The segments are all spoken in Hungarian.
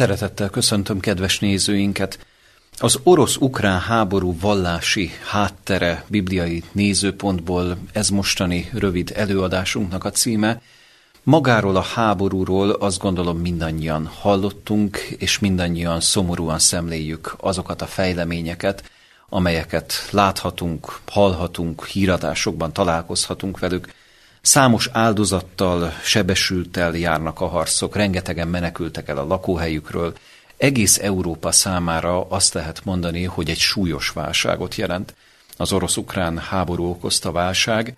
Szeretettel köszöntöm kedves nézőinket. Az orosz-ukrán háború vallási háttere bibliai nézőpontból ez mostani rövid előadásunknak a címe. Magáról a háborúról azt gondolom mindannyian hallottunk, és mindannyian szomorúan szemléljük azokat a fejleményeket, amelyeket láthatunk, hallhatunk, híradásokban találkozhatunk velük. Számos áldozattal, sebesültel járnak a harcok, rengetegen menekültek el a lakóhelyükről. Egész Európa számára azt lehet mondani, hogy egy súlyos válságot jelent. Az orosz-ukrán háború okozta válság.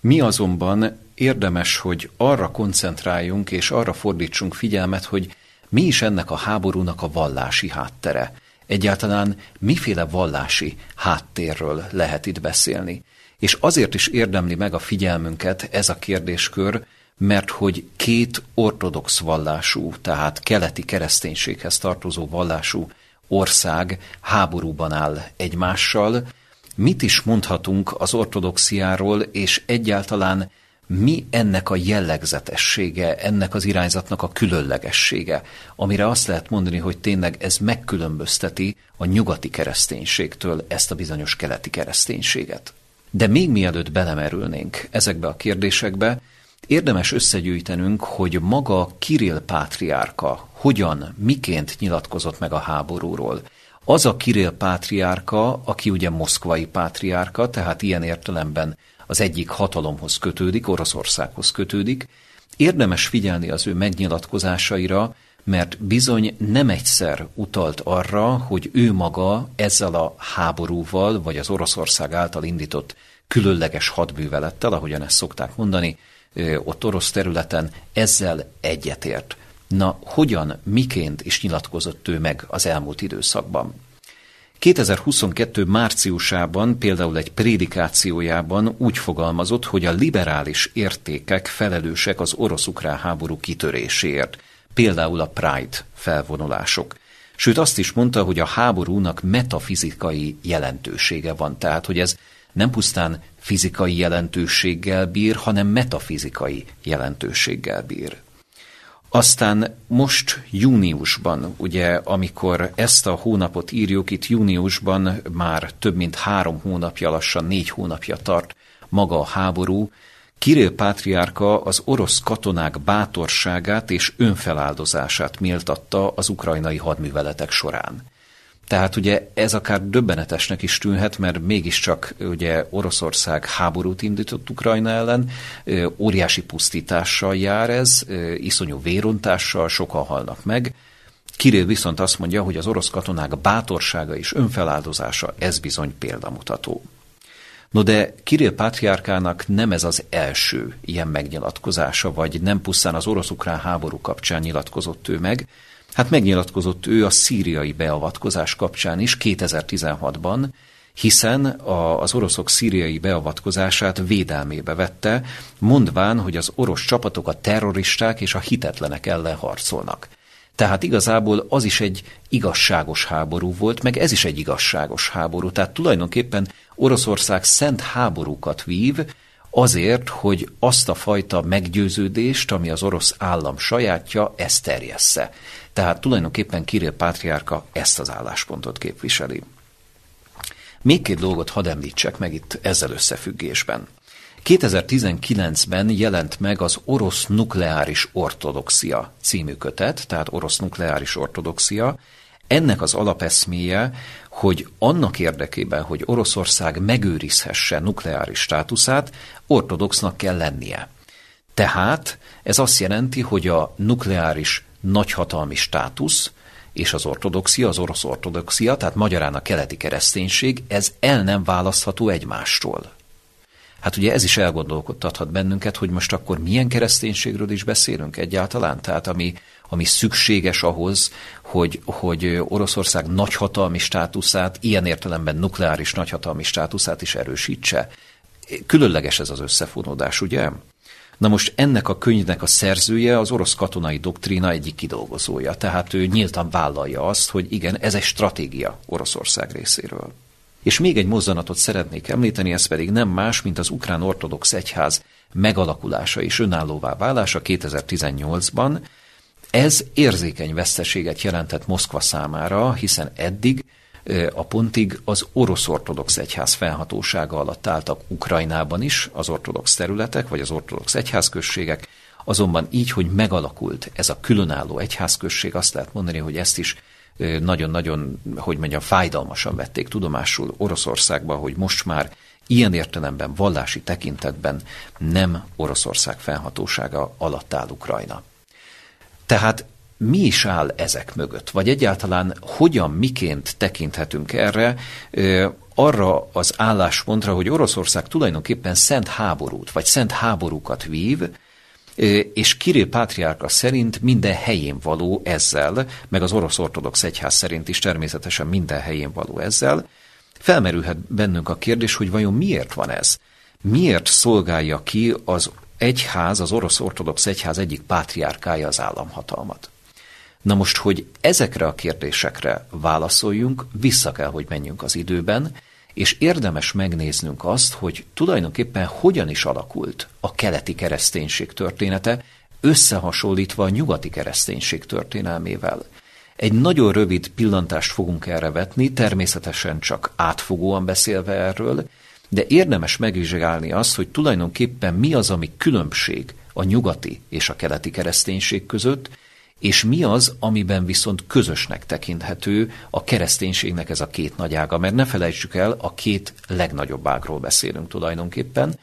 Mi azonban érdemes, hogy arra koncentráljunk és arra fordítsunk figyelmet, hogy mi is ennek a háborúnak a vallási háttere. Egyáltalán miféle vallási háttérről lehet itt beszélni. És azért is érdemli meg a figyelmünket ez a kérdéskör, mert hogy két ortodox vallású, tehát keleti kereszténységhez tartozó vallású ország háborúban áll egymással. Mit is mondhatunk az ortodoxiáról, és egyáltalán mi ennek a jellegzetessége, ennek az irányzatnak a különlegessége, amire azt lehet mondani, hogy tényleg ez megkülönbözteti a nyugati kereszténységtől ezt a bizonyos keleti kereszténységet. De még mielőtt belemerülnénk ezekbe a kérdésekbe, érdemes összegyűjtenünk, hogy maga Kirill pátriárka hogyan, miként nyilatkozott meg a háborúról. Az a Kirill pátriárka, aki ugye moszkvai pátriárka, tehát ilyen értelemben az egyik hatalomhoz kötődik, Oroszországhoz kötődik, érdemes figyelni az ő megnyilatkozásaira, mert bizony nem egyszer utalt arra, hogy ő maga ezzel a háborúval, vagy az Oroszország által indított különleges hadművelettel, ahogyan ezt szokták mondani, ott orosz területen ezzel egyetért. Na, hogyan, miként is nyilatkozott ő meg az elmúlt időszakban? 2022. márciusában például egy prédikációjában úgy fogalmazott, hogy a liberális értékek felelősek az orosz-ukrán háború kitöréséért, például a Pride felvonulások. Sőt azt is mondta, hogy a háborúnak metafizikai jelentősége van, tehát hogy ez nem pusztán fizikai jelentőséggel bír, hanem metafizikai jelentőséggel bír. Aztán most júniusban, ugye, amikor ezt a hónapot írjuk, itt júniusban már több mint három hónapja, lassan négy hónapja tart maga a háború, Kirill pátriárka az orosz katonák bátorságát és önfeláldozását méltatta az ukrajnai hadműveletek során. Tehát ugye ez akár döbbenetesnek is tűnhet, mert mégiscsak ugye Oroszország háborút indított Ukrajna ellen, óriási pusztítással jár ez, iszonyú vérontással, sokan halnak meg. Kirill viszont azt mondja, hogy az orosz katonák bátorsága és önfeláldozása ez bizony példamutató. No de Kirill pátriárkának nem ez az első ilyen megnyilatkozása, vagy nem pusztán az orosz-ukrán háború kapcsán nyilatkozott ő meg, Hát megnyilatkozott ő a szíriai beavatkozás kapcsán is 2016-ban, hiszen a, az oroszok szíriai beavatkozását védelmébe vette, mondván, hogy az orosz csapatok a terroristák és a hitetlenek ellen harcolnak. Tehát igazából az is egy igazságos háború volt, meg ez is egy igazságos háború. Tehát tulajdonképpen Oroszország szent háborúkat vív, azért, hogy azt a fajta meggyőződést, ami az orosz állam sajátja, ezt terjessze. Tehát tulajdonképpen Kirill Pátriárka ezt az álláspontot képviseli. Még két dolgot hadd említsek meg itt ezzel összefüggésben. 2019-ben jelent meg az Orosz Nukleáris Ortodoxia című kötet, tehát Orosz Nukleáris Ortodoxia. Ennek az alapeszméje, hogy annak érdekében, hogy Oroszország megőrizhesse nukleáris státuszát, ortodoxnak kell lennie. Tehát ez azt jelenti, hogy a nukleáris nagyhatalmi státusz és az ortodoxia, az orosz ortodoxia, tehát magyarán a keleti kereszténység, ez el nem választható egymástól. Hát ugye ez is elgondolkodtathat bennünket, hogy most akkor milyen kereszténységről is beszélünk egyáltalán, tehát ami, ami szükséges ahhoz, hogy, hogy Oroszország nagyhatalmi státuszát, ilyen értelemben nukleáris nagyhatalmi státuszát is erősítse. Különleges ez az összefonódás, ugye? Na most ennek a könyvnek a szerzője az orosz katonai doktrína egyik kidolgozója, tehát ő nyíltan vállalja azt, hogy igen, ez egy stratégia Oroszország részéről. És még egy mozzanatot szeretnék említeni, ez pedig nem más, mint az ukrán ortodox egyház megalakulása és önállóvá válása 2018-ban. Ez érzékeny veszteséget jelentett Moszkva számára, hiszen eddig a pontig az orosz ortodox egyház felhatósága alatt álltak Ukrajnában is az ortodox területek, vagy az ortodox egyházközségek, azonban így, hogy megalakult ez a különálló egyházközség, azt lehet mondani, hogy ezt is nagyon-nagyon, hogy mondjam, fájdalmasan vették tudomásul Oroszországba, hogy most már ilyen értelemben, vallási tekintetben nem Oroszország felhatósága alatt áll Ukrajna. Tehát mi is áll ezek mögött? Vagy egyáltalán hogyan, miként tekinthetünk erre, arra az álláspontra, hogy Oroszország tulajdonképpen szent háborút, vagy szent háborúkat vív, és Kirill Pátriárka szerint minden helyén való ezzel, meg az orosz ortodox egyház szerint is természetesen minden helyén való ezzel, felmerülhet bennünk a kérdés, hogy vajon miért van ez? Miért szolgálja ki az egyház, az orosz ortodox egyház egyik pátriárkája az államhatalmat? Na most, hogy ezekre a kérdésekre válaszoljunk, vissza kell, hogy menjünk az időben, és érdemes megnéznünk azt, hogy tulajdonképpen hogyan is alakult a keleti kereszténység története, összehasonlítva a nyugati kereszténység történelmével. Egy nagyon rövid pillantást fogunk erre vetni, természetesen csak átfogóan beszélve erről, de érdemes megvizsgálni azt, hogy tulajdonképpen mi az, ami különbség a nyugati és a keleti kereszténység között, és mi az, amiben viszont közösnek tekinthető a kereszténységnek ez a két nagy ága, mert ne felejtsük el, a két legnagyobb ágról beszélünk tulajdonképpen.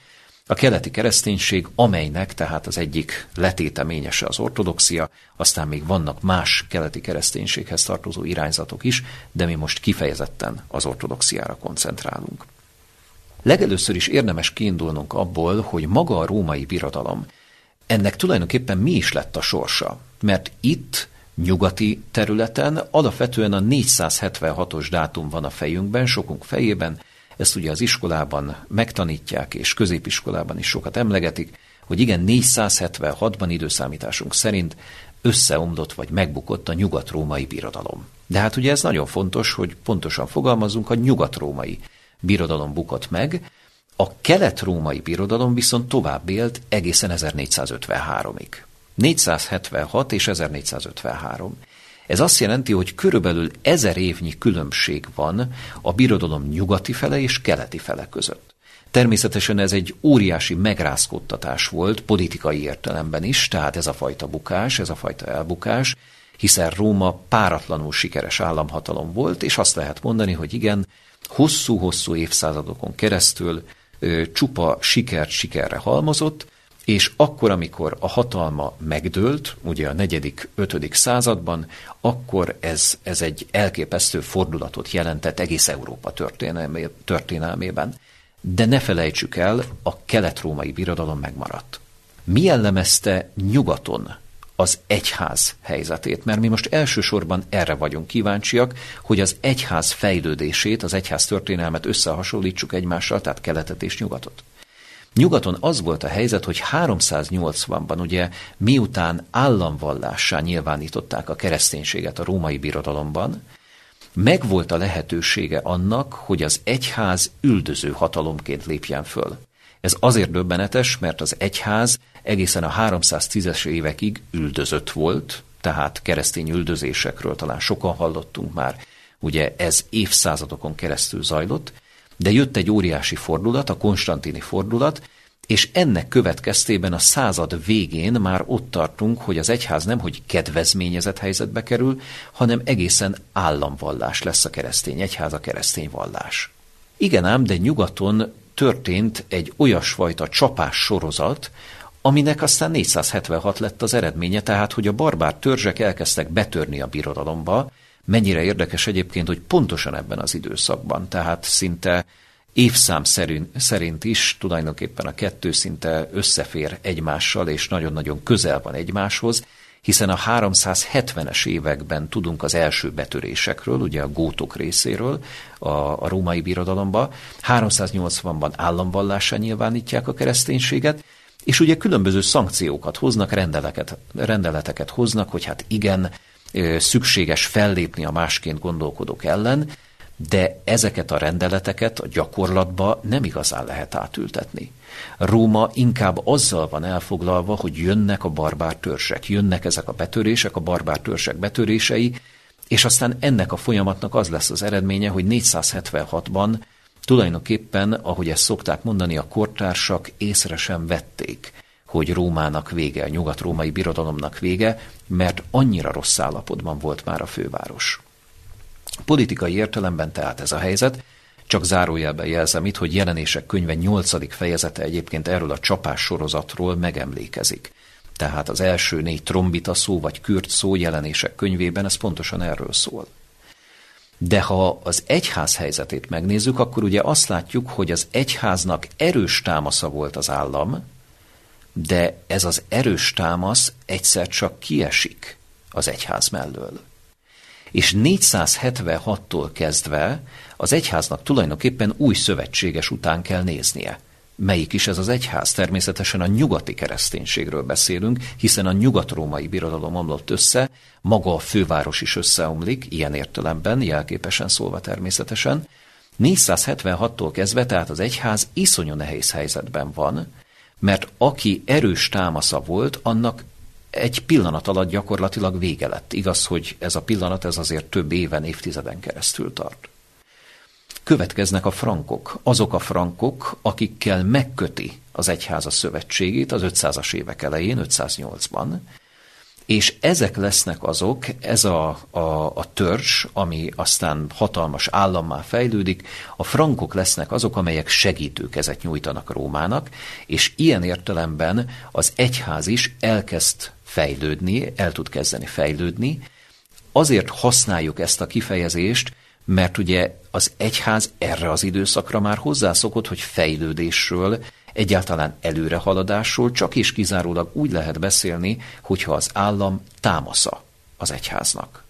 A keleti kereszténység, amelynek tehát az egyik letéteményese az ortodoxia, aztán még vannak más keleti kereszténységhez tartozó irányzatok is, de mi most kifejezetten az ortodoxiára koncentrálunk. Legelőször is érdemes kiindulnunk abból, hogy maga a római birodalom ennek tulajdonképpen mi is lett a sorsa? Mert itt, nyugati területen alapvetően a 476-os dátum van a fejünkben, sokunk fejében, ezt ugye az iskolában megtanítják, és középiskolában is sokat emlegetik, hogy igen, 476-ban időszámításunk szerint összeomlott vagy megbukott a nyugat-római birodalom. De hát ugye ez nagyon fontos, hogy pontosan fogalmazunk, a nyugat-római birodalom bukott meg, a kelet-római birodalom viszont tovább élt egészen 1453-ig. 476 és 1453. Ez azt jelenti, hogy körülbelül ezer évnyi különbség van a birodalom nyugati fele és keleti fele között. Természetesen ez egy óriási megrázkodtatás volt politikai értelemben is, tehát ez a fajta bukás, ez a fajta elbukás, hiszen Róma páratlanul sikeres államhatalom volt, és azt lehet mondani, hogy igen, hosszú-hosszú évszázadokon keresztül csupa sikert sikerre halmozott, és akkor, amikor a hatalma megdőlt, ugye a negyedik, ötödik században, akkor ez, ez egy elképesztő fordulatot jelentett egész Európa történelmé, történelmében. De ne felejtsük el, a kelet-római birodalom megmaradt. Mi jellemezte nyugaton az egyház helyzetét, mert mi most elsősorban erre vagyunk kíváncsiak, hogy az egyház fejlődését, az egyház történelmet összehasonlítsuk egymással, tehát keletet és nyugatot. Nyugaton az volt a helyzet, hogy 380-ban ugye miután államvallássá nyilvánították a kereszténységet a római birodalomban, megvolt a lehetősége annak, hogy az egyház üldöző hatalomként lépjen föl. Ez azért döbbenetes, mert az egyház egészen a 310-es évekig üldözött volt, tehát keresztény üldözésekről talán sokan hallottunk már, ugye ez évszázadokon keresztül zajlott, de jött egy óriási fordulat, a konstantini fordulat, és ennek következtében a század végén már ott tartunk, hogy az egyház nem, hogy kedvezményezett helyzetbe kerül, hanem egészen államvallás lesz a keresztény egyház, a keresztény vallás. Igen ám, de nyugaton történt egy olyasfajta csapás sorozat, aminek aztán 476 lett az eredménye, tehát hogy a barbár törzsek elkezdtek betörni a birodalomba, mennyire érdekes egyébként, hogy pontosan ebben az időszakban, tehát szinte évszám szerint, szerint is tulajdonképpen a kettő szinte összefér egymással, és nagyon-nagyon közel van egymáshoz, hiszen a 370-es években tudunk az első betörésekről, ugye a gótok részéről a, a római birodalomba, 380-ban államvallásá nyilvánítják a kereszténységet, és ugye különböző szankciókat hoznak, rendeleket, rendeleteket hoznak, hogy hát igen, szükséges fellépni a másként gondolkodók ellen, de ezeket a rendeleteket a gyakorlatba nem igazán lehet átültetni. Róma inkább azzal van elfoglalva, hogy jönnek a barbár törzsek, jönnek ezek a betörések, a barbár törzsek betörései, és aztán ennek a folyamatnak az lesz az eredménye, hogy 476-ban tulajdonképpen, ahogy ezt szokták mondani, a kortársak észre sem vették, hogy Rómának vége, a nyugat-római birodalomnak vége, mert annyira rossz állapotban volt már a főváros. Politikai értelemben tehát ez a helyzet, csak zárójelben jelzem itt, hogy jelenések könyve 8. fejezete egyébként erről a csapás sorozatról megemlékezik. Tehát az első négy trombita szó vagy kürt szó jelenések könyvében ez pontosan erről szól. De ha az egyház helyzetét megnézzük, akkor ugye azt látjuk, hogy az egyháznak erős támasza volt az állam, de ez az erős támasz egyszer csak kiesik az egyház mellől. És 476-tól kezdve az egyháznak tulajdonképpen új szövetséges után kell néznie. Melyik is ez az egyház? Természetesen a nyugati kereszténységről beszélünk, hiszen a nyugat-római birodalom omlott össze, maga a főváros is összeomlik, ilyen értelemben, jelképesen szólva természetesen. 476-tól kezdve tehát az egyház iszonyú nehéz helyzetben van, mert aki erős támasza volt, annak egy pillanat alatt gyakorlatilag vége lett. Igaz, hogy ez a pillanat ez azért több éven, évtizeden keresztül tart. Következnek a frankok, azok a frankok, akikkel megköti az egyháza szövetségét az 500-as évek elején, 508-ban, és ezek lesznek azok, ez a, a, a törzs, ami aztán hatalmas állammá fejlődik, a frankok lesznek azok, amelyek segítőkezet nyújtanak Rómának, és ilyen értelemben az egyház is elkezd fejlődni, el tud kezdeni fejlődni. Azért használjuk ezt a kifejezést, mert ugye az egyház erre az időszakra már hozzászokott, hogy fejlődésről, egyáltalán előrehaladásról csak és kizárólag úgy lehet beszélni, hogyha az állam támasza az egyháznak.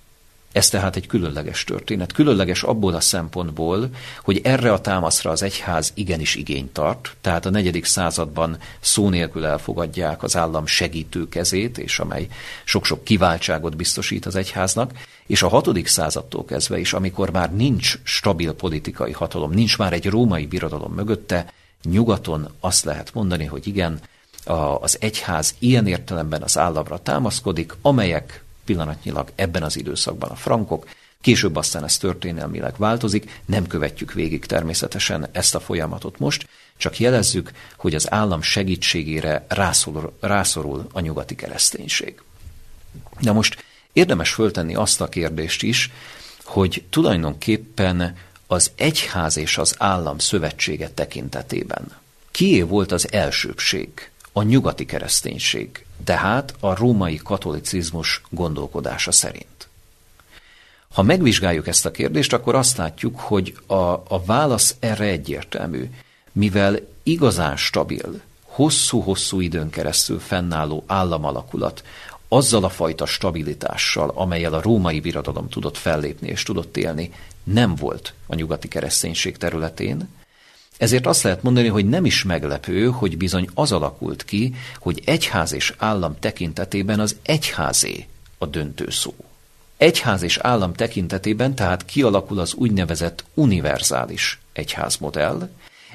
Ez tehát egy különleges történet. Különleges abból a szempontból, hogy erre a támaszra az egyház igenis igényt tart, tehát a negyedik században szó nélkül elfogadják az állam segítő kezét, és amely sok-sok kiváltságot biztosít az egyháznak, és a hatodik századtól kezdve is, amikor már nincs stabil politikai hatalom, nincs már egy római birodalom mögötte, nyugaton azt lehet mondani, hogy igen, az egyház ilyen értelemben az államra támaszkodik, amelyek pillanatnyilag ebben az időszakban a frankok, később aztán ez történelmileg változik, nem követjük végig természetesen ezt a folyamatot most, csak jelezzük, hogy az állam segítségére rászorul, rászorul a nyugati kereszténység. Na most érdemes föltenni azt a kérdést is, hogy tulajdonképpen az egyház és az állam szövetsége tekintetében kié volt az elsőbség? A nyugati kereszténység, tehát a római katolicizmus gondolkodása szerint. Ha megvizsgáljuk ezt a kérdést, akkor azt látjuk, hogy a, a válasz erre egyértelmű. Mivel igazán stabil, hosszú-hosszú időn keresztül fennálló államalakulat azzal a fajta stabilitással, amelyel a római birodalom tudott fellépni és tudott élni, nem volt a nyugati kereszténység területén, ezért azt lehet mondani, hogy nem is meglepő, hogy bizony az alakult ki, hogy egyház és állam tekintetében az egyházé a döntő szó. Egyház és állam tekintetében tehát kialakul az úgynevezett univerzális egyházmodell.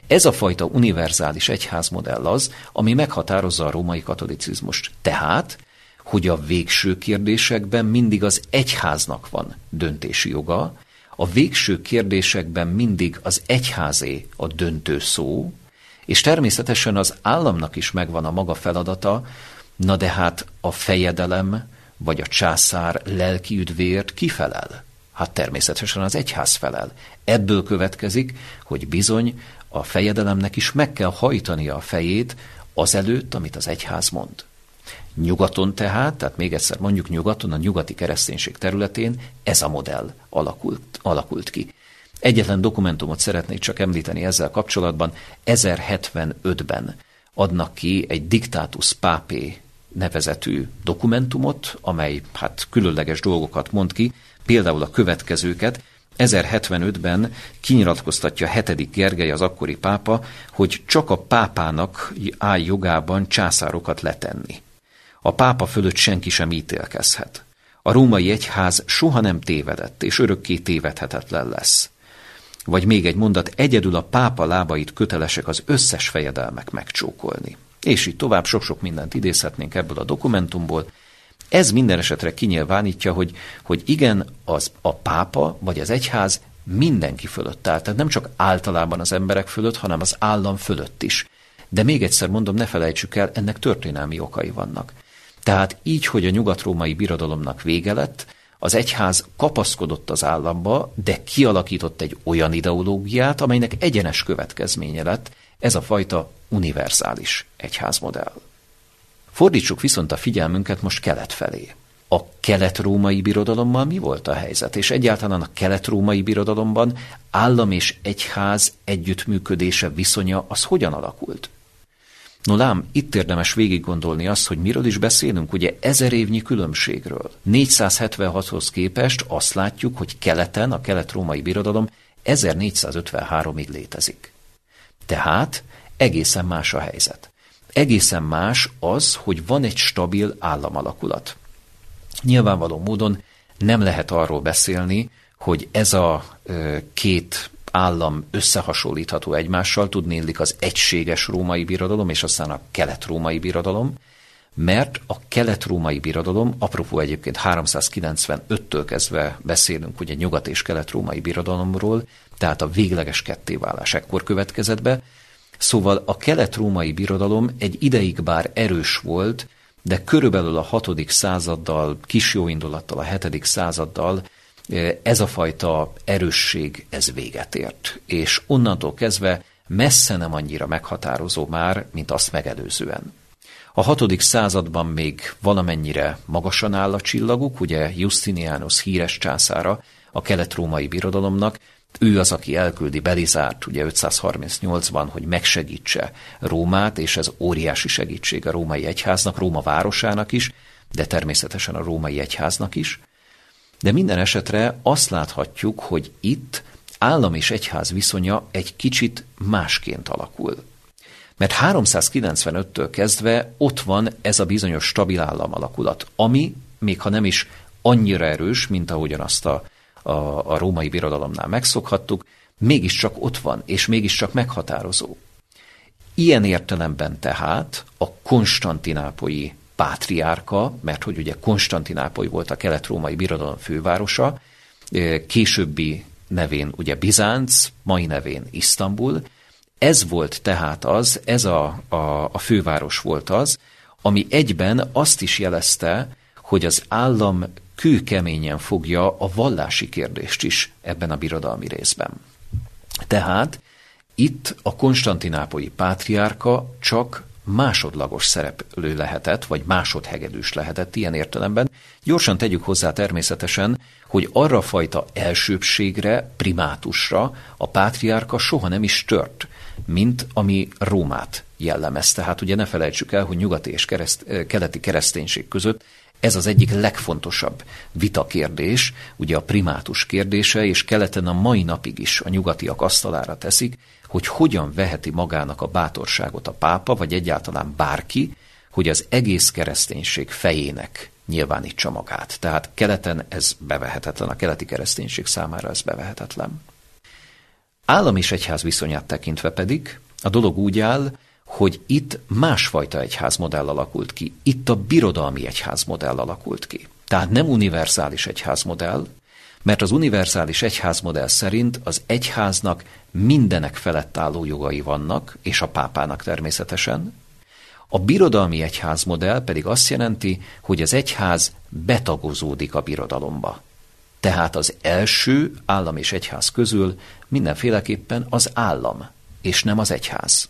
Ez a fajta univerzális egyházmodell az, ami meghatározza a római katolicizmust. Tehát, hogy a végső kérdésekben mindig az egyháznak van döntési joga, a végső kérdésekben mindig az egyházé a döntő szó, és természetesen az államnak is megvan a maga feladata, na de hát a fejedelem vagy a császár lelki üdvért kifelel? Hát természetesen az egyház felel. Ebből következik, hogy bizony a fejedelemnek is meg kell hajtania a fejét azelőtt, amit az egyház mond. Nyugaton tehát, tehát még egyszer mondjuk nyugaton, a nyugati kereszténység területén ez a modell alakult, alakult ki. Egyetlen dokumentumot szeretnék csak említeni ezzel kapcsolatban. 1075-ben adnak ki egy diktátus pápé nevezetű dokumentumot, amely hát különleges dolgokat mond ki, például a következőket. 1075-ben kinyilatkoztatja hetedik Gergely, az akkori pápa, hogy csak a pápának áll jogában császárokat letenni. A pápa fölött senki sem ítélkezhet. A római egyház soha nem tévedett, és örökké tévedhetetlen lesz. Vagy még egy mondat, egyedül a pápa lábait kötelesek az összes fejedelmek megcsókolni. És így tovább sok-sok mindent idézhetnénk ebből a dokumentumból. Ez minden esetre kinyilvánítja, hogy, hogy igen, az a pápa vagy az egyház mindenki fölött áll. Tehát nem csak általában az emberek fölött, hanem az állam fölött is. De még egyszer mondom, ne felejtsük el, ennek történelmi okai vannak. Tehát így, hogy a nyugat-római birodalomnak vége lett, az egyház kapaszkodott az államba, de kialakított egy olyan ideológiát, amelynek egyenes következménye lett ez a fajta univerzális egyházmodell. Fordítsuk viszont a figyelmünket most kelet felé. A kelet-római birodalommal mi volt a helyzet? És egyáltalán a kelet-római birodalomban állam és egyház együttműködése viszonya az hogyan alakult? No lám, itt érdemes végig gondolni azt, hogy miről is beszélünk, ugye ezer évnyi különbségről. 476-hoz képest azt látjuk, hogy keleten, a kelet-római birodalom 1453-ig létezik. Tehát egészen más a helyzet. Egészen más az, hogy van egy stabil államalakulat. Nyilvánvaló módon nem lehet arról beszélni, hogy ez a ö, két állam összehasonlítható egymással, tudnélik az egységes római birodalom, és aztán a kelet-római birodalom, mert a kelet-római birodalom, apropó egyébként 395-től kezdve beszélünk ugye nyugat- és kelet-római birodalomról, tehát a végleges kettéválás ekkor következett be, szóval a kelet-római birodalom egy ideig bár erős volt, de körülbelül a 6. századdal, kis jóindulattal a 7. századdal ez a fajta erősség, ez véget ért. És onnantól kezdve messze nem annyira meghatározó már, mint azt megelőzően. A hatodik században még valamennyire magasan áll a csillaguk, ugye Justinianus híres császára, a kelet-római birodalomnak, ő az, aki elküldi Belizárt ugye 538-ban, hogy megsegítse Rómát, és ez óriási segítség a római egyháznak, Róma városának is, de természetesen a római egyháznak is. De minden esetre azt láthatjuk, hogy itt állam és egyház viszonya egy kicsit másként alakul. Mert 395-től kezdve ott van ez a bizonyos stabil állam alakulat, ami, még ha nem is annyira erős, mint ahogyan azt a, a, a római birodalomnál megszokhattuk, mégiscsak ott van, és mégiscsak meghatározó. Ilyen értelemben tehát a konstantinápolyi pátriárka, mert hogy ugye Konstantinápoly volt a kelet-római birodalom fővárosa, későbbi nevén ugye Bizánc, mai nevén Isztambul. Ez volt tehát az, ez a, a, a főváros volt az, ami egyben azt is jelezte, hogy az állam kőkeményen fogja a vallási kérdést is ebben a birodalmi részben. Tehát itt a konstantinápolyi pátriárka csak másodlagos szereplő lehetett, vagy másodhegedűs lehetett ilyen értelemben. Gyorsan tegyük hozzá természetesen, hogy arra fajta elsőbségre, primátusra a pátriárka soha nem is tört, mint ami Rómát jellemezte. Hát ugye ne felejtsük el, hogy nyugati és kereszt, keleti kereszténység között ez az egyik legfontosabb vitakérdés, ugye a primátus kérdése, és keleten a mai napig is a nyugatiak asztalára teszik, hogy hogyan veheti magának a bátorságot a pápa, vagy egyáltalán bárki, hogy az egész kereszténység fejének nyilvánítsa magát. Tehát keleten ez bevehetetlen, a keleti kereszténység számára ez bevehetetlen. Állam és egyház viszonyát tekintve pedig a dolog úgy áll, hogy itt másfajta egyházmodell alakult ki. Itt a birodalmi egyházmodell alakult ki. Tehát nem univerzális egyházmodell, mert az univerzális egyházmodell szerint az egyháznak mindenek felett álló jogai vannak, és a pápának természetesen. A birodalmi egyházmodell pedig azt jelenti, hogy az egyház betagozódik a birodalomba. Tehát az első állam és egyház közül mindenféleképpen az állam, és nem az egyház.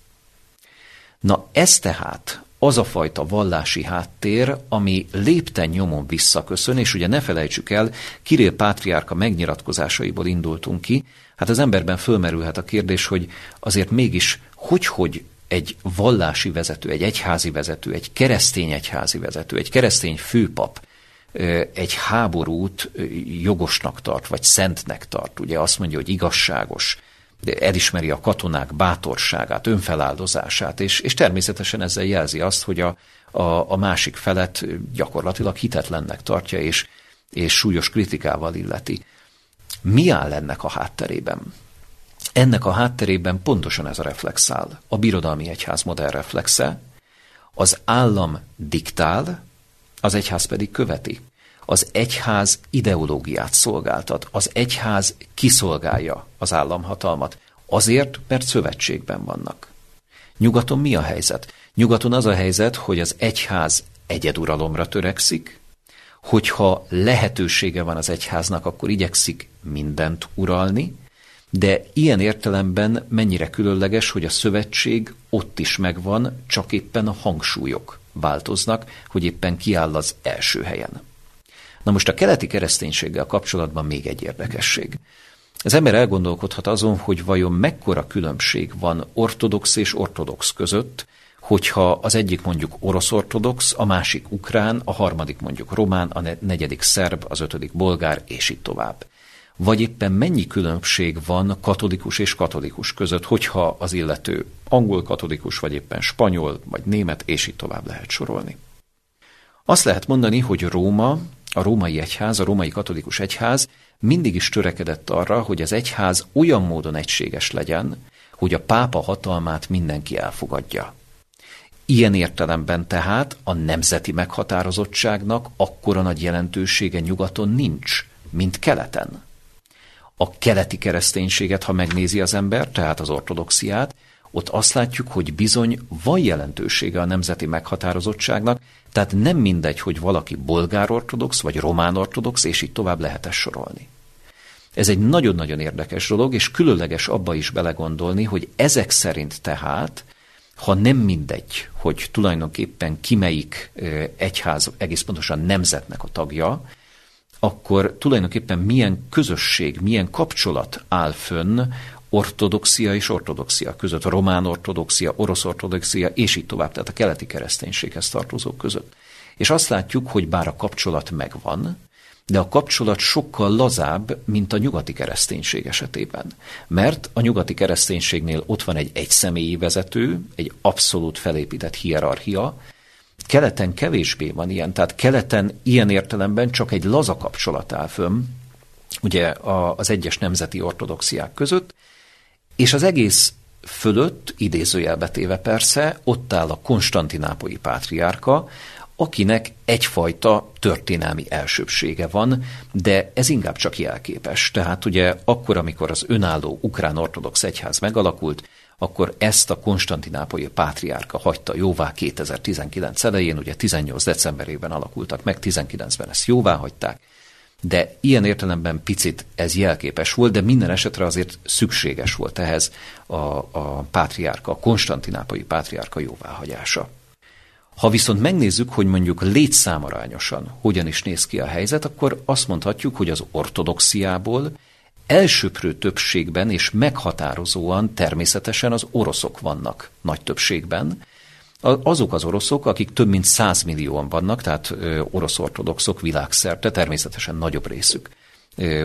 Na ez tehát az a fajta vallási háttér, ami lépten nyomon visszaköszön, és ugye ne felejtsük el, Kirill Pátriárka megnyilatkozásaiból indultunk ki, hát az emberben fölmerülhet a kérdés, hogy azért mégis hogy-hogy egy vallási vezető, egy egyházi vezető, egy keresztény egyházi vezető, egy keresztény főpap egy háborút jogosnak tart, vagy szentnek tart. Ugye azt mondja, hogy igazságos, elismeri a katonák bátorságát, önfeláldozását, és, és természetesen ezzel jelzi azt, hogy a, a, a másik felet gyakorlatilag hitetlennek tartja, és, és súlyos kritikával illeti. Mi áll ennek a hátterében? Ennek a hátterében pontosan ez a reflex áll. A birodalmi egyház modell reflexe, az állam diktál, az egyház pedig követi. Az egyház ideológiát szolgáltat, az egyház kiszolgálja az államhatalmat. Azért, mert szövetségben vannak. Nyugaton mi a helyzet? Nyugaton az a helyzet, hogy az egyház egyeduralomra törekszik, hogyha lehetősége van az egyháznak, akkor igyekszik mindent uralni, de ilyen értelemben mennyire különleges, hogy a szövetség ott is megvan, csak éppen a hangsúlyok változnak, hogy éppen kiáll az első helyen. Na most a keleti kereszténységgel kapcsolatban még egy érdekesség. Az ember elgondolkodhat azon, hogy vajon mekkora különbség van ortodox és ortodox között, hogyha az egyik mondjuk orosz-ortodox, a másik ukrán, a harmadik mondjuk román, a negyedik szerb, az ötödik bolgár, és így tovább. Vagy éppen mennyi különbség van katolikus és katolikus között, hogyha az illető angol katolikus, vagy éppen spanyol, vagy német, és így tovább lehet sorolni. Azt lehet mondani, hogy Róma, a római egyház, a római katolikus egyház mindig is törekedett arra, hogy az egyház olyan módon egységes legyen, hogy a pápa hatalmát mindenki elfogadja. Ilyen értelemben tehát a nemzeti meghatározottságnak akkora nagy jelentősége nyugaton nincs, mint keleten. A keleti kereszténységet, ha megnézi az ember, tehát az ortodoxiát, ott azt látjuk, hogy bizony van jelentősége a nemzeti meghatározottságnak, tehát nem mindegy, hogy valaki bolgár ortodox vagy román ortodox, és így tovább lehet ezt sorolni. Ez egy nagyon-nagyon érdekes dolog, és különleges abba is belegondolni, hogy ezek szerint tehát ha nem mindegy, hogy tulajdonképpen ki melyik egyház, egész pontosan nemzetnek a tagja, akkor tulajdonképpen milyen közösség, milyen kapcsolat áll fönn ortodoxia és ortodoxia között, román ortodoxia, orosz ortodoxia, és így tovább, tehát a keleti kereszténységhez tartozók között. És azt látjuk, hogy bár a kapcsolat megvan, de a kapcsolat sokkal lazább, mint a nyugati kereszténység esetében. Mert a nyugati kereszténységnél ott van egy egyszemélyi vezető, egy abszolút felépített hierarchia, keleten kevésbé van ilyen, tehát keleten ilyen értelemben csak egy laza kapcsolat áll fönn, ugye az egyes nemzeti ortodoxiák között, és az egész fölött, idézőjelbe téve persze, ott áll a konstantinápolyi pátriárka, akinek egyfajta történelmi elsőbsége van, de ez inkább csak jelképes. Tehát ugye akkor, amikor az önálló ukrán ortodox egyház megalakult, akkor ezt a konstantinápolyi pátriárka hagyta jóvá 2019 elején, ugye 18 decemberében alakultak meg, 19-ben ezt jóvá hagyták, de ilyen értelemben picit ez jelképes volt, de minden esetre azért szükséges volt ehhez a, a pátriárka, a konstantinápolyi pátriárka jóváhagyása. Ha viszont megnézzük, hogy mondjuk létszámarányosan hogyan is néz ki a helyzet, akkor azt mondhatjuk, hogy az ortodoxiából elsőprő többségben és meghatározóan természetesen az oroszok vannak nagy többségben. Azok az oroszok, akik több mint 100 millióan vannak, tehát orosz ortodoxok világszerte, természetesen nagyobb részük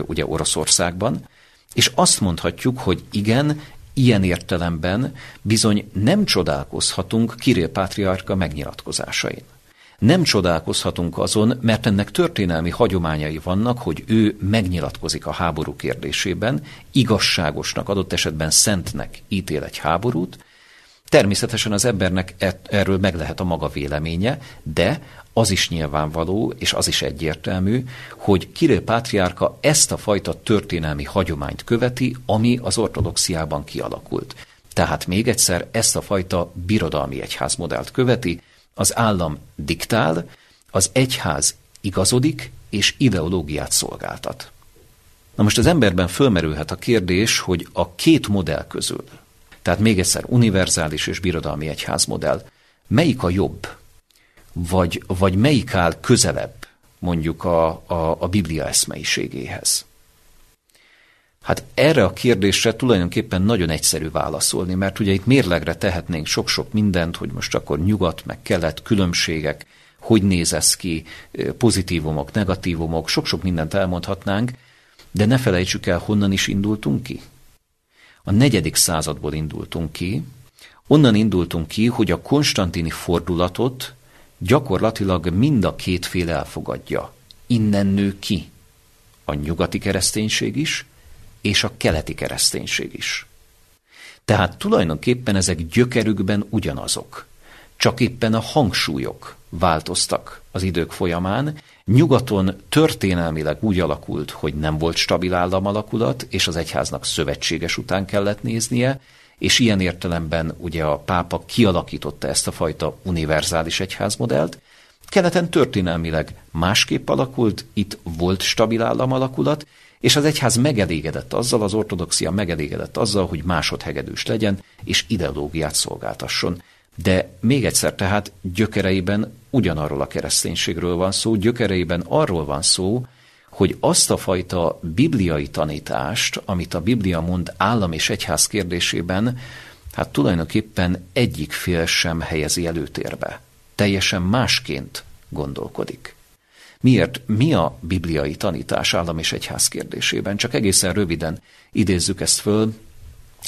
ugye Oroszországban, és azt mondhatjuk, hogy igen, Ilyen értelemben bizony nem csodálkozhatunk Kirill Pátriárka megnyilatkozásain. Nem csodálkozhatunk azon, mert ennek történelmi hagyományai vannak, hogy ő megnyilatkozik a háború kérdésében, igazságosnak, adott esetben szentnek ítél egy háborút, Természetesen az embernek e- erről meg lehet a maga véleménye, de az is nyilvánvaló, és az is egyértelmű, hogy Kirill Pátriárka ezt a fajta történelmi hagyományt követi, ami az ortodoxiában kialakult. Tehát még egyszer ezt a fajta birodalmi egyházmodellt követi, az állam diktál, az egyház igazodik és ideológiát szolgáltat. Na most az emberben fölmerülhet a kérdés, hogy a két modell közül, tehát még egyszer univerzális és birodalmi egyházmodell, melyik a jobb? vagy, vagy melyik áll közelebb mondjuk a, a, a Biblia eszmeiségéhez? Hát erre a kérdésre tulajdonképpen nagyon egyszerű válaszolni, mert ugye itt mérlegre tehetnénk sok-sok mindent, hogy most akkor nyugat, meg kelet, különbségek, hogy néz ez ki, pozitívumok, negatívumok, sok-sok mindent elmondhatnánk, de ne felejtsük el, honnan is indultunk ki. A negyedik századból indultunk ki, onnan indultunk ki, hogy a konstantini fordulatot gyakorlatilag mind a két fél elfogadja. Innen nő ki a nyugati kereszténység is, és a keleti kereszténység is. Tehát tulajdonképpen ezek gyökerükben ugyanazok. Csak éppen a hangsúlyok változtak az idők folyamán. Nyugaton történelmileg úgy alakult, hogy nem volt stabil államalakulat, és az egyháznak szövetséges után kellett néznie, és ilyen értelemben ugye a pápa kialakította ezt a fajta univerzális egyházmodellt. Keleten történelmileg másképp alakult, itt volt stabil államalakulat, és az egyház megelégedett azzal, az ortodoxia megelégedett azzal, hogy másodhegedűs legyen, és ideológiát szolgáltasson. De még egyszer tehát gyökereiben ugyanarról a kereszténységről van szó, gyökereiben arról van szó, hogy azt a fajta bibliai tanítást, amit a Biblia mond állam és egyház kérdésében, hát tulajdonképpen egyik fél sem helyezi előtérbe. Teljesen másként gondolkodik. Miért? Mi a bibliai tanítás állam és egyház kérdésében? Csak egészen röviden idézzük ezt föl.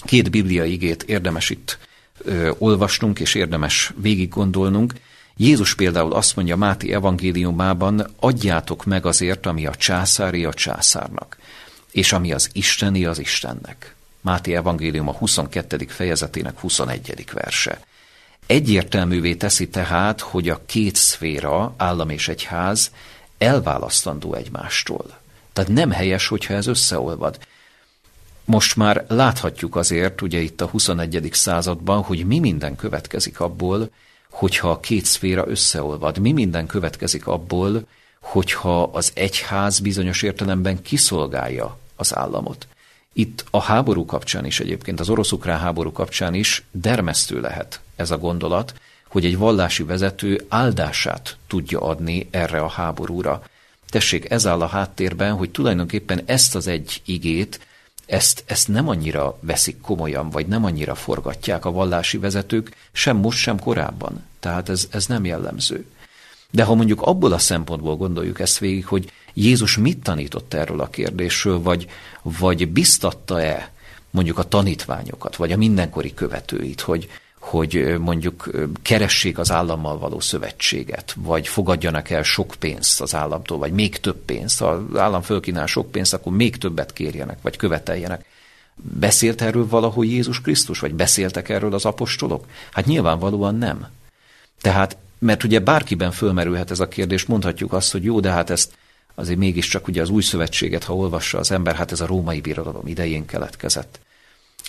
Két bibliai igét érdemes itt ö, olvasnunk, és érdemes végig gondolnunk. Jézus például azt mondja Máti evangéliumában, adjátok meg azért, ami a császári a császárnak, és ami az isteni az Istennek. Máté evangélium a 22. fejezetének 21. verse. Egyértelművé teszi tehát, hogy a két szféra, állam és egyház, elválasztandó egymástól. Tehát nem helyes, hogyha ez összeolvad. Most már láthatjuk azért, ugye itt a 21. században, hogy mi minden következik abból, hogyha a két szféra összeolvad. Mi minden következik abból, hogyha az egyház bizonyos értelemben kiszolgálja az államot. Itt a háború kapcsán is egyébként, az orosz-ukrán háború kapcsán is dermesztő lehet ez a gondolat, hogy egy vallási vezető áldását tudja adni erre a háborúra. Tessék, ez áll a háttérben, hogy tulajdonképpen ezt az egy igét, ezt, ezt nem annyira veszik komolyan, vagy nem annyira forgatják a vallási vezetők, sem most, sem korábban. Tehát ez, ez nem jellemző. De ha mondjuk abból a szempontból gondoljuk ezt végig, hogy Jézus mit tanított erről a kérdésről, vagy, vagy biztatta-e mondjuk a tanítványokat, vagy a mindenkori követőit, hogy, hogy mondjuk keressék az állammal való szövetséget, vagy fogadjanak el sok pénzt az államtól, vagy még több pénzt. Ha az állam fölkínál sok pénzt, akkor még többet kérjenek, vagy követeljenek. Beszélt erről valahol Jézus Krisztus, vagy beszéltek erről az apostolok? Hát nyilvánvalóan nem. Tehát, mert ugye bárkiben fölmerülhet ez a kérdés, mondhatjuk azt, hogy jó, de hát ezt azért mégiscsak ugye az új szövetséget, ha olvassa az ember, hát ez a római birodalom idején keletkezett.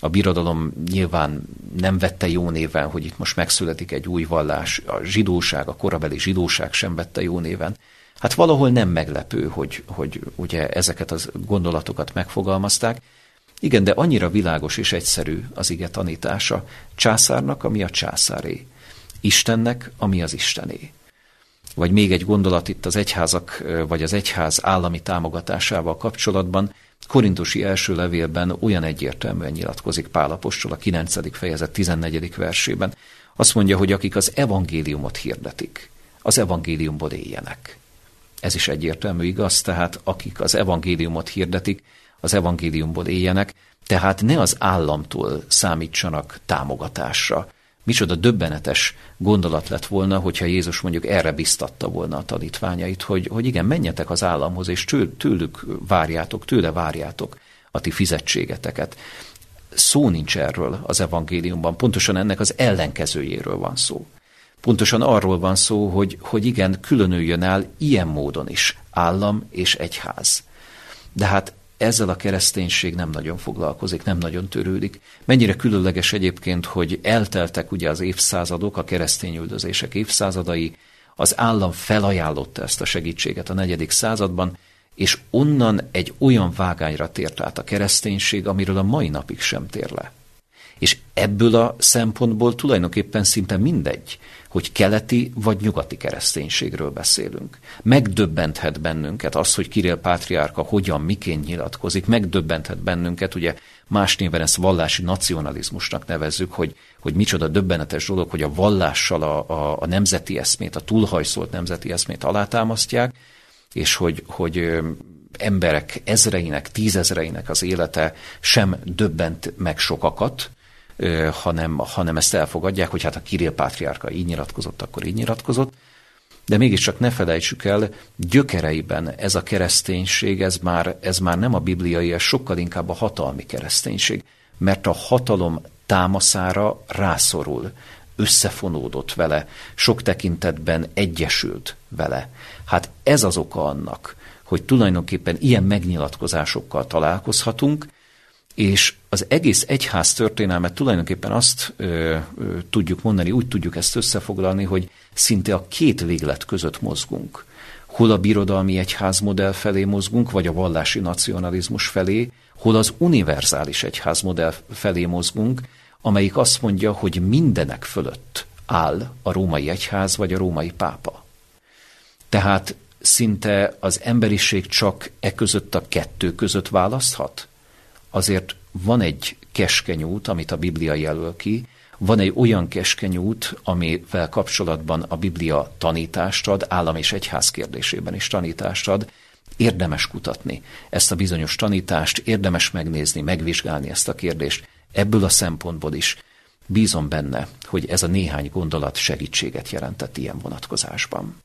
A birodalom nyilván nem vette jó néven, hogy itt most megszületik egy új vallás, a zsidóság, a korabeli zsidóság sem vette jó néven. Hát valahol nem meglepő, hogy, hogy ugye ezeket az gondolatokat megfogalmazták. Igen, de annyira világos és egyszerű az ige tanítása. Császárnak, ami a császáré. Istennek, ami az Istené. Vagy még egy gondolat itt az egyházak, vagy az egyház állami támogatásával kapcsolatban. Korintusi első levélben olyan egyértelműen nyilatkozik Pálapostól a 9. fejezet 14. versében. Azt mondja, hogy akik az evangéliumot hirdetik, az evangéliumból éljenek. Ez is egyértelmű igaz, tehát akik az evangéliumot hirdetik, az evangéliumból éljenek, tehát ne az államtól számítsanak támogatásra, Micsoda döbbenetes gondolat lett volna, hogyha Jézus mondjuk erre biztatta volna a tanítványait, hogy, hogy igen, menjetek az államhoz, és től, tőlük várjátok, tőle várjátok a ti fizetségeteket. Szó nincs erről az evangéliumban, pontosan ennek az ellenkezőjéről van szó. Pontosan arról van szó, hogy, hogy igen, különüljön el ilyen módon is állam és egyház. De hát ezzel a kereszténység nem nagyon foglalkozik, nem nagyon törődik. Mennyire különleges egyébként, hogy elteltek ugye az évszázadok, a keresztény üldözések évszázadai, az állam felajánlotta ezt a segítséget a negyedik században, és onnan egy olyan vágányra tért át a kereszténység, amiről a mai napig sem tér le. És ebből a szempontból tulajdonképpen szinte mindegy, hogy keleti vagy nyugati kereszténységről beszélünk. Megdöbbenthet bennünket az, hogy Kirill Pátriárka hogyan, miként nyilatkozik, megdöbbenthet bennünket, ugye más néven ezt vallási nacionalizmusnak nevezzük, hogy, hogy micsoda döbbenetes dolog, hogy a vallással a, a, a nemzeti eszmét, a túlhajszolt nemzeti eszmét alátámasztják, és hogy, hogy emberek ezreinek, tízezreinek az élete sem döbbent meg sokakat, hanem, hanem ezt elfogadják, hogy hát a Kirill Pátriárka így nyilatkozott, akkor így nyilatkozott. De mégiscsak ne felejtsük el, gyökereiben ez a kereszténység, ez már, ez már nem a bibliai, ez sokkal inkább a hatalmi kereszténység. Mert a hatalom támaszára rászorul, összefonódott vele, sok tekintetben egyesült vele. Hát ez az oka annak, hogy tulajdonképpen ilyen megnyilatkozásokkal találkozhatunk, és az egész egyház történelmet tulajdonképpen azt ö, ö, tudjuk mondani, úgy tudjuk ezt összefoglalni, hogy szinte a két véglet között mozgunk. Hol a birodalmi egyház modell felé mozgunk, vagy a vallási nacionalizmus felé, hol az univerzális egyház modell felé mozgunk, amelyik azt mondja, hogy mindenek fölött áll a római egyház vagy a római pápa. Tehát szinte az emberiség csak e között a kettő között választhat? Azért van egy keskeny út, amit a Biblia jelöl ki, van egy olyan keskeny út, amivel kapcsolatban a Biblia tanítást ad, állam és egyház kérdésében is tanítást ad, érdemes kutatni ezt a bizonyos tanítást, érdemes megnézni, megvizsgálni ezt a kérdést. Ebből a szempontból is bízom benne, hogy ez a néhány gondolat segítséget jelentett ilyen vonatkozásban.